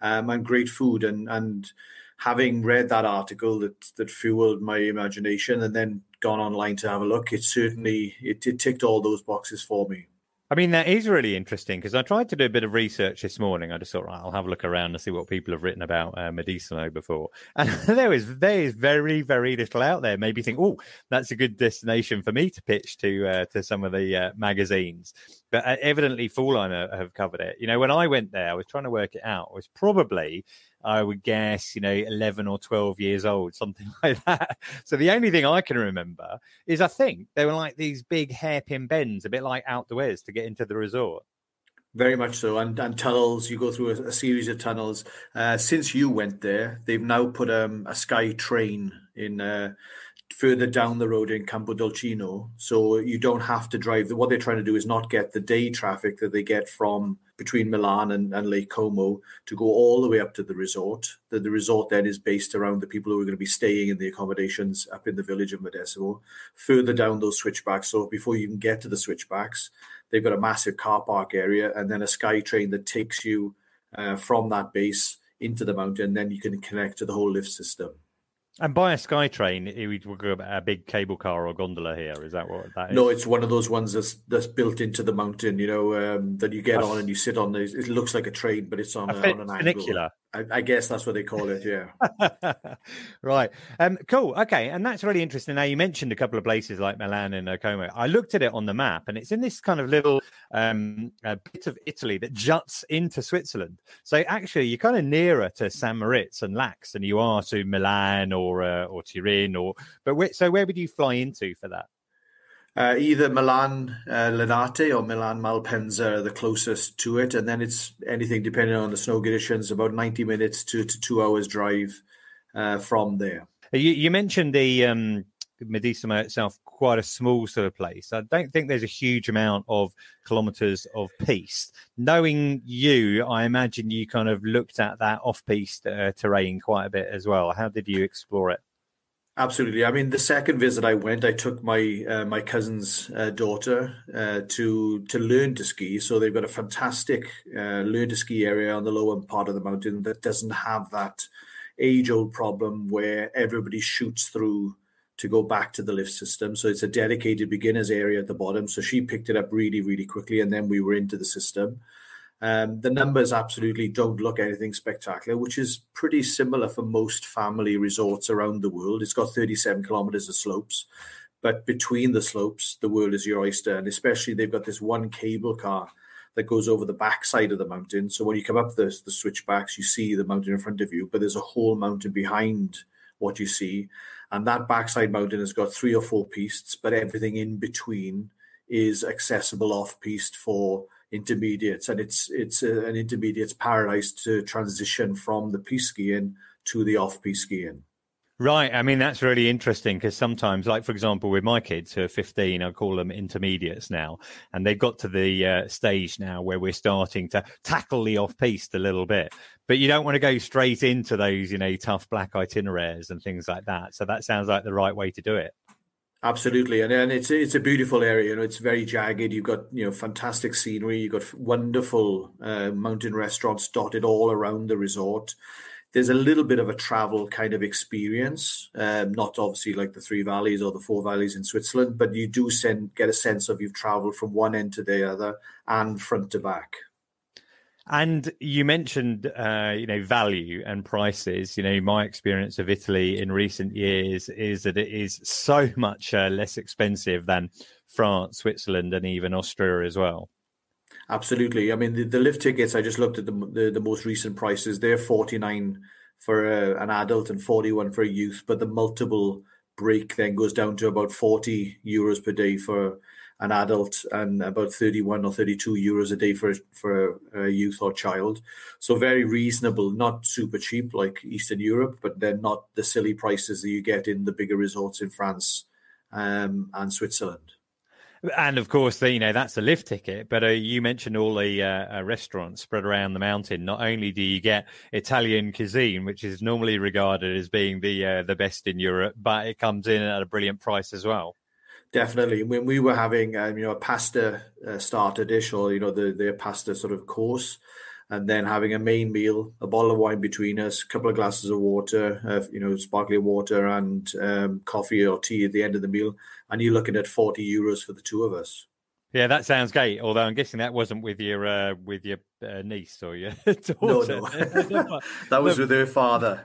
um, and great food. And and having read that article that that fueled my imagination, and then gone online to have a look, it certainly it, it ticked all those boxes for me. I mean, that is really interesting because I tried to do a bit of research this morning. I just thought, right, I'll have a look around and see what people have written about uh, before. And there is there is very very little out there. Maybe think, oh, that's a good destination for me to pitch to uh, to some of the uh, magazines. But uh, evidently, Four have covered it. You know, when I went there, I was trying to work it out. It was probably I would guess, you know, 11 or 12 years old, something like that. So the only thing I can remember is I think they were like these big hairpin bends, a bit like d'Huez to get into the resort. Very much so, and and tunnels. You go through a, a series of tunnels. Uh, since you went there, they've now put um, a sky train in uh, further down the road in Campodolcino, so you don't have to drive. What they're trying to do is not get the day traffic that they get from between Milan and, and Lake Como to go all the way up to the resort. The, the resort then is based around the people who are going to be staying in the accommodations up in the village of Madesimo. Further down those switchbacks, so before you can get to the switchbacks, they've got a massive car park area and then a sky train that takes you uh, from that base into the mountain. Then you can connect to the whole lift system. And by a SkyTrain, it would go a big cable car or gondola here. Is that what that is? No, it's one of those ones that's that's built into the mountain. You know, um, that you get on and you sit on. It looks like a train, but it's on, a, a on an funicular. angle. I, guess that's what they call it. Yeah. right. Um. Cool. Okay. And that's really interesting. Now you mentioned a couple of places like Milan and Como. I looked at it on the map, and it's in this kind of little um bit of Italy that juts into Switzerland. So actually, you're kind of nearer to St Moritz and Laax than you are to Milan or uh, or Turin. Or but where, so where would you fly into for that? Uh, either Milan uh, Linate or Milan Malpensa are the closest to it, and then it's anything depending on the snow conditions, about ninety minutes to, to two hours drive uh, from there. You, you mentioned the um, itself, quite a small sort of place. I don't think there's a huge amount of kilometres of piste. Knowing you, I imagine you kind of looked at that off-piste uh, terrain quite a bit as well. How did you explore it? Absolutely. I mean, the second visit I went, I took my uh, my cousin's uh, daughter uh, to to learn to ski. So they've got a fantastic uh, learn to ski area on the lower part of the mountain that doesn't have that age old problem where everybody shoots through to go back to the lift system. So it's a dedicated beginners area at the bottom. So she picked it up really, really quickly, and then we were into the system. Um, the numbers absolutely don't look anything spectacular, which is pretty similar for most family resorts around the world. It's got 37 kilometers of slopes, but between the slopes, the world is your oyster. And especially, they've got this one cable car that goes over the backside of the mountain. So when you come up the, the switchbacks, you see the mountain in front of you, but there's a whole mountain behind what you see. And that backside mountain has got three or four pistes, but everything in between is accessible off piste for intermediates, and it's it's a, an intermediates paradise to transition from the piste skiing to the off piste skiing. Right. I mean, that's really interesting because sometimes, like, for example, with my kids who are 15, I call them intermediates now, and they've got to the uh, stage now where we're starting to tackle the off piste a little bit. But you don't want to go straight into those, you know, tough black itineraries and things like that. So that sounds like the right way to do it. Absolutely, and and it's it's a beautiful area. You know, it's very jagged. You've got you know fantastic scenery. You've got wonderful uh, mountain restaurants dotted all around the resort there's a little bit of a travel kind of experience, um, not obviously like the three valleys or the four valleys in Switzerland, but you do send, get a sense of you've traveled from one end to the other and front to back. And you mentioned, uh, you know, value and prices. You know, my experience of Italy in recent years is that it is so much uh, less expensive than France, Switzerland, and even Austria as well. Absolutely. I mean, the, the lift tickets, I just looked at the, the, the most recent prices. They're 49 for a, an adult and 41 for a youth, but the multiple break then goes down to about 40 euros per day for an adult and about 31 or 32 euros a day for for a youth or child. So very reasonable, not super cheap like Eastern Europe, but they're not the silly prices that you get in the bigger resorts in France um, and Switzerland. And of course, the, you know that's a lift ticket. But uh, you mentioned all the uh, uh, restaurants spread around the mountain. Not only do you get Italian cuisine, which is normally regarded as being the uh, the best in Europe, but it comes in at a brilliant price as well. Definitely. When we were having um, you know a pasta uh, starter dish or you know the the pasta sort of course, and then having a main meal, a bottle of wine between us, a couple of glasses of water, uh, you know, sparkling water and um, coffee or tea at the end of the meal, and you're looking at forty euros for the two of us. Yeah, that sounds great. Although I'm guessing that wasn't with your uh, with your uh, niece or your daughter. No, no. that was with her father.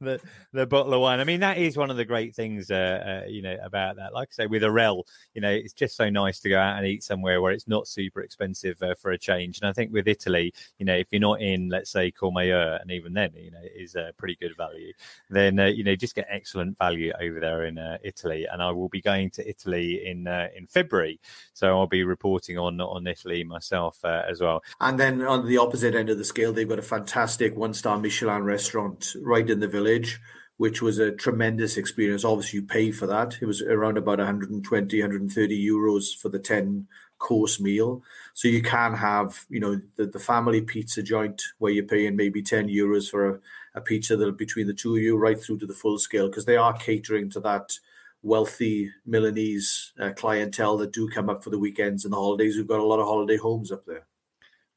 the the bottle of wine. I mean, that is one of the great things, uh, uh, you know, about that. Like I say, with Orelle, you know, it's just so nice to go out and eat somewhere where it's not super expensive uh, for a change. And I think with Italy, you know, if you're not in, let's say, Courmayeur, and even then, you know, it is a pretty good value. Then uh, you know, just get excellent value over there in Italy. And I will be going to Italy in in February so I'll be reporting on on Italy myself uh, as well. And then on the opposite end of the scale, they've got a fantastic one star Michelin restaurant right in the village which was a tremendous experience. Obviously, you pay for that. It was around about 120, 130 euros for the 10 course meal. So you can have, you know, the, the family pizza joint where you're paying maybe 10 euros for a, a pizza that between the two of you right through to the full scale because they are catering to that wealthy Milanese uh, clientele that do come up for the weekends and the holidays. We've got a lot of holiday homes up there.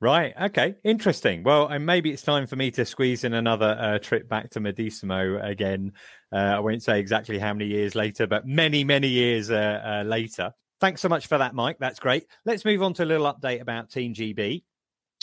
Right. Okay. Interesting. Well, and maybe it's time for me to squeeze in another uh, trip back to Madesimo again. Uh, I won't say exactly how many years later, but many, many years uh, uh later. Thanks so much for that, Mike. That's great. Let's move on to a little update about Team GB.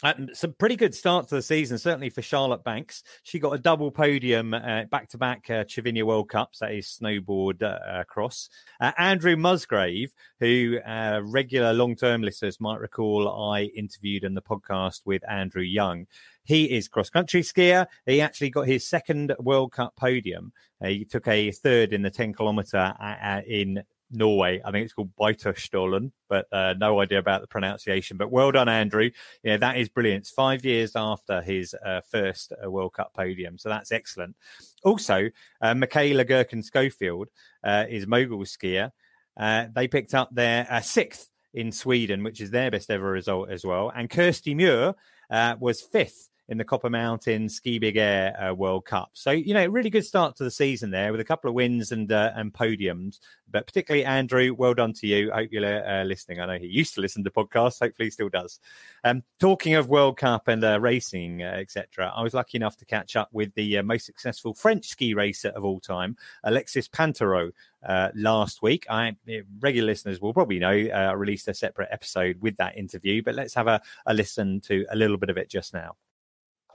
Uh, some pretty good start to the season, certainly for Charlotte Bankes. She got a double podium back to back Cervinia World Cups, that is snowboard uh, cross. Uh, Andrew Musgrave, who uh, regular long term listeners might recall, I interviewed in the podcast with Andrew Young. He is cross country skier. He actually got his second World Cup podium. Uh, he took a third in the 10 kilometer uh, in Norway. I think it's called Beitostølen, but uh, no idea about the pronunciation. But well done, Andrew. Yeah, that is brilliant. It's five years after his uh, first uh, World Cup podium, so that's excellent. Also, uh, Makayla Gerken Schofield uh, is mogul skier. Uh, they picked up their sixth in Sweden, which is their best ever result as well. And Kirsty Muir was fifth in the Copper Mountain Ski Big Air uh, World Cup. So you know, really good start to the season there with a couple of wins and uh, and podiums. But particularly Andrew, well done to you. I hope you're uh, listening. I know he used to listen to podcasts. Hopefully, he still does. Um, talking of World Cup and uh, racing, uh, etc., I was lucky enough to catch up with the uh, most successful French ski racer of all time, Alexis Pinturault. last week, I regular listeners will probably know I released a separate episode with that interview, but let's have a, a listen to a little bit of it just now.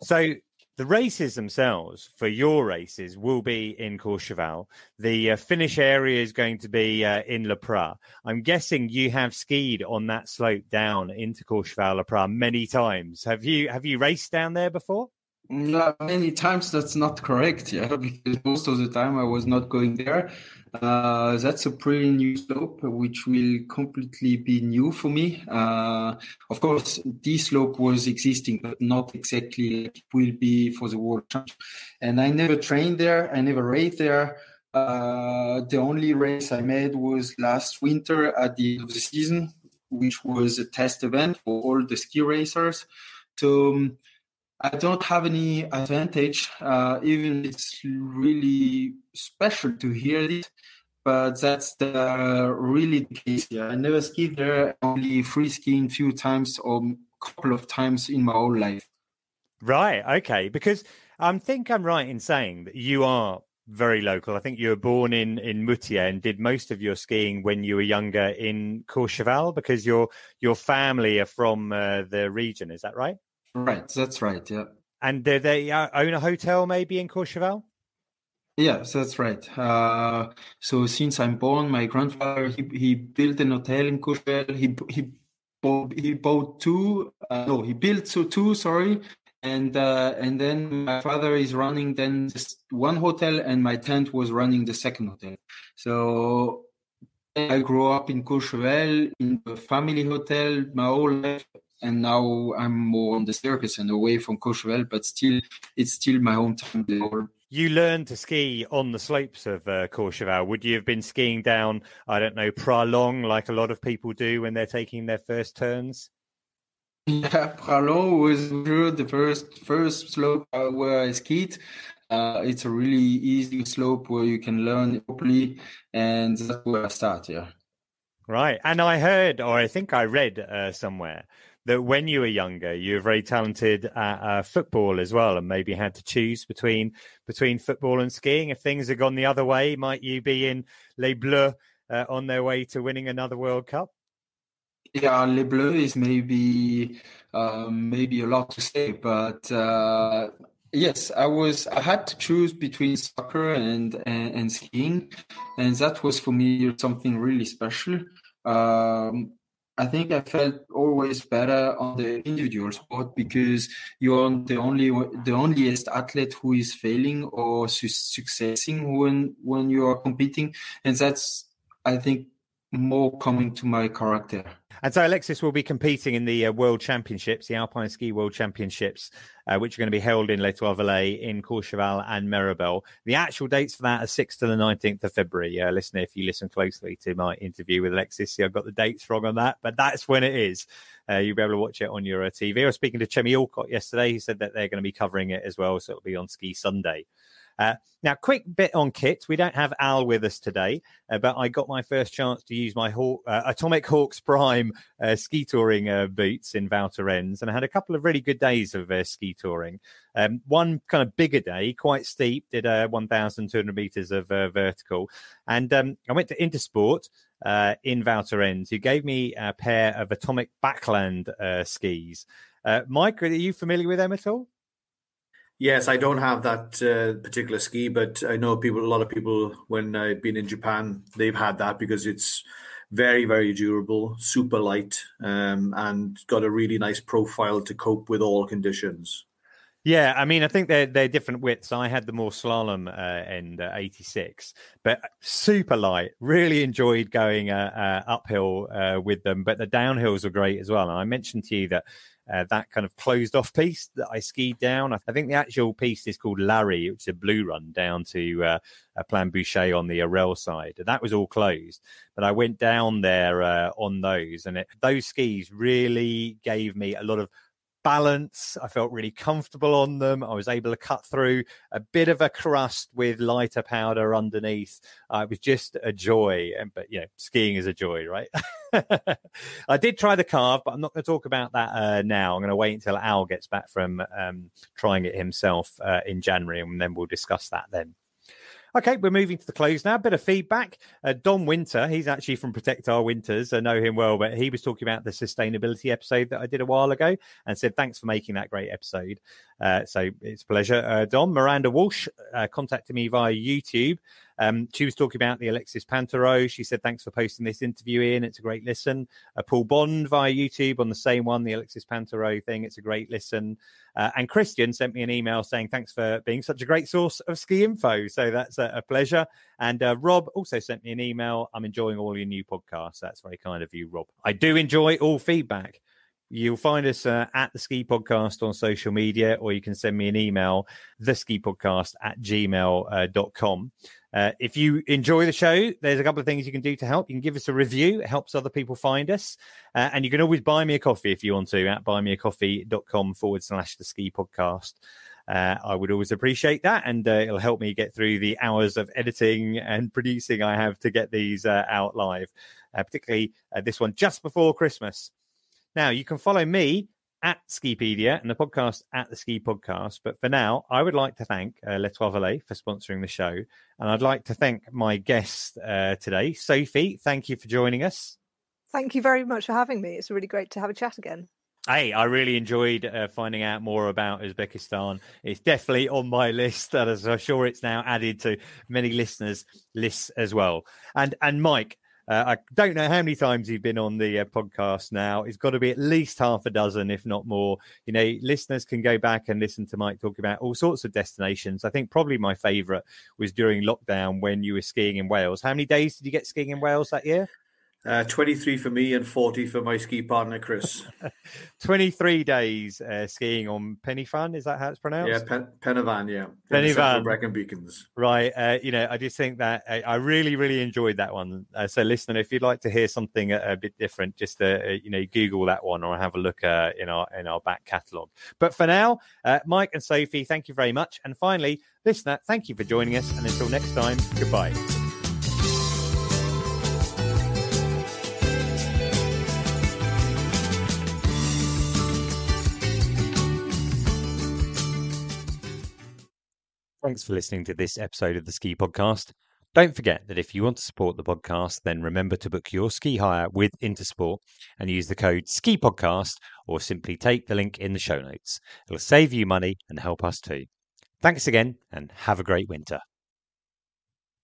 So the races themselves for your races will be in Courchevel. The uh, finish area is going to be uh, in Le Praz. I'm guessing you have skied on that slope down into Courchevel Le Praz many times. Have you have you raced down there before? Yeah, many times that's not correct. Yeah, because most of the time I was not going there. Uh, that's a pretty new slope, which will completely be new for me. Uh, of course, this slope was existing, but not exactly like it will be for the World Championship. And I never trained there. I never raced there. Uh, the only race I made was last winter at the end of the season, which was a test event for all the ski racers. So um, I don't have any advantage. Uh, even it's really special to hear it. but that's the really the case. Yeah, I never skied there. Only free skiing few times or couple of times in my whole life. Right. Okay. Because I think I'm right in saying that you are very local. I think you were born in in Moûtiers and did most of your skiing when you were younger in Courchevel because your your family are from uh, the region. Is that right? Right, that's right. Yeah. And do they uh, own a hotel maybe in Courchevel? Yes, that's right. Uh, so since I'm born, my grandfather he, he built an hotel in Courchevel. He he bought he bought two. Uh, no, he built so two. Sorry, and uh, and then my father is running then just one hotel, and my tent was running the second hotel. So I grew up in Courchevel in a family hotel my whole life, and now I'm more on the circus and away from Courchevel, but still, it's still my hometown. You learned to ski on the slopes of uh, Courchevel. Would you have been skiing down, I don't know, Pralong, like a lot of people do when they're taking their first turns? Yeah, Pralong was the first first slope uh, where I skied. Uh, it's a really easy slope where you can learn properly, and that's where I start. Yeah. Right, and I heard, or I think I read uh, somewhere that when you were younger, you were very talented at uh, football as well, and maybe had to choose between between football and skiing. If things had gone the other way, might you be in Les Bleus uh, on their way to winning another World Cup? Yeah, Les Bleus is maybe um, maybe a lot to say, but uh, yes, I was. I had to choose between soccer and, and, and skiing, and that was for me something really special. Um, I think I felt always better on the individual sport because you're the only the onlyest athlete who is failing or su- successing when when you are competing, and that's I think more coming to my character. And so Alexis will be competing in the uh, World Championships, the Alpine Ski World Championships, uh, which are going to be held in Les Trois-Vallées, in Courchevel and Méribel. The actual dates for that are 6th to the 19th of February. Uh, listener, if you listen closely to my interview with Alexis, see, I've got the dates wrong on that, but that's when it is. Uh, you'll be able to watch it on your uh, TV. I was speaking to Chemmy Alcott yesterday. He said that they're going to be covering it as well, so it'll be on Ski Sunday. Uh, now, quick bit on kit. We don't have Al with us today, uh, but I got my first chance to use my Haw- uh, Atomic Hawx Prime uh, ski touring uh, boots in Val Thorens, and I had a couple of really good days of uh, ski touring. Um, one kind of bigger day, quite steep, did uh, 1,200 meters of vertical, and um, I went to Intersport. in Val Thorens, who gave me a pair of Atomic Backland skis. Mike, are you familiar with them at all? Yes, I don't have that uh, particular ski, but I know people. A lot of people, when I've been in Japan, they've had that because it's very, very durable, super light, um, and got a really nice profile to cope with all conditions. Yeah, I mean, I think they're they're different widths. I had the more slalom uh, end, uh, 86, but super light. Really enjoyed going uh, uh uphill uh, with them, but the downhills were great as well. And I mentioned to you that uh, that kind of closed off piece that I skied down. I think the actual piece is called Larry, which is a blue run down to uh, a Plan Bouchet on the Orelle side. And that was all closed. But I went down there uh, on those, and it, those skis really gave me a lot of balance. I felt really comfortable on them. I was able to cut through a bit of a crust with lighter powder underneath. Uh, it was just a joy. And but you know, skiing is a joy, right? I did try the carve, but I'm not going to talk about that uh, now. I'm going to wait until Al gets back from um, trying it himself uh, in January, and then we'll discuss that then. Okay, we're moving to the close now. A bit of feedback. Uh, Don Winter, he's actually from Protect Our Winters. I know him well, but he was talking about the sustainability episode that I did a while ago and said, thanks for making that great episode. Uh, so it's a pleasure. Uh, Don, Miranda Walsh uh, contacted me via YouTube Um, she was talking about the Alexis Pinturault. She said, Thanks for posting this interview in. It's a great listen. Uh, Paul Bond via YouTube on the same one, the Alexis Pinturault thing. It's a great listen. Uh, and Christian sent me an email saying, Thanks for being such a great source of ski info. So that's a, a pleasure. And uh, Rob also sent me an email. I'm enjoying all your new podcasts. That's very kind of you, Rob. I do enjoy all feedback. You'll find us uh, at the Ski Podcast on social media, or you can send me an email, the ski podcast at gmail.com. Uh, uh, if you enjoy the show, there's a couple of things you can do to help. You can give us a review, it helps other people find us. Uh, and you can always buy me a coffee if you want to at buymeacoffee.com forward slash the ski podcast. Uh, I would always appreciate that, and uh, it'll help me get through the hours of editing and producing I have to get these uh, out live, uh, particularly this one just before Christmas. Now, you can follow me at Skipedia and the podcast at the Ski Podcast. But for now, I would like to thank uh, Vallées for sponsoring the show. And I'd like to thank my guest uh, today, Sophie. Thank you for joining us. Thank you very much for having me. It's really great to have a chat again. Hey, I really enjoyed uh, finding out more about Uzbekistan. It's definitely on my list, and as I'm sure it's now added to many listeners' lists as well. And and Mike, uh, I don't know how many times you've been on the uh, podcast now. It's got to be at least half a dozen, if not more. You know, listeners can go back and listen to Mike talk about all sorts of destinations. I think probably my favourite was during lockdown when you were skiing in Wales. How many days did you get skiing in Wales that year? Uh, 23 for me and 40 for my ski partner, Chris. 23 days uh, skiing on Pen y Fan. Is that how it's pronounced? Yeah, Pen- yeah. Pennyvan. Brecon Beacons. Right. Uh, you know, I just think that I, I really, really enjoyed that one. Uh, so, listener, if you'd like to hear something a, a bit different, just, uh, you know, Google that one or have a look uh, in our in our back catalogue. But for now, Mike and Sophie, thank you very much. And finally, listener, thank you for joining us. And until next time, goodbye. Thanks for listening to this episode of the Ski Podcast. Don't forget that if you want to support the podcast, then remember to book your ski hire with Intersport and use the code Ski Podcast or simply take the link in the show notes. It'll save you money and help us too. Thanks again and have a great winter.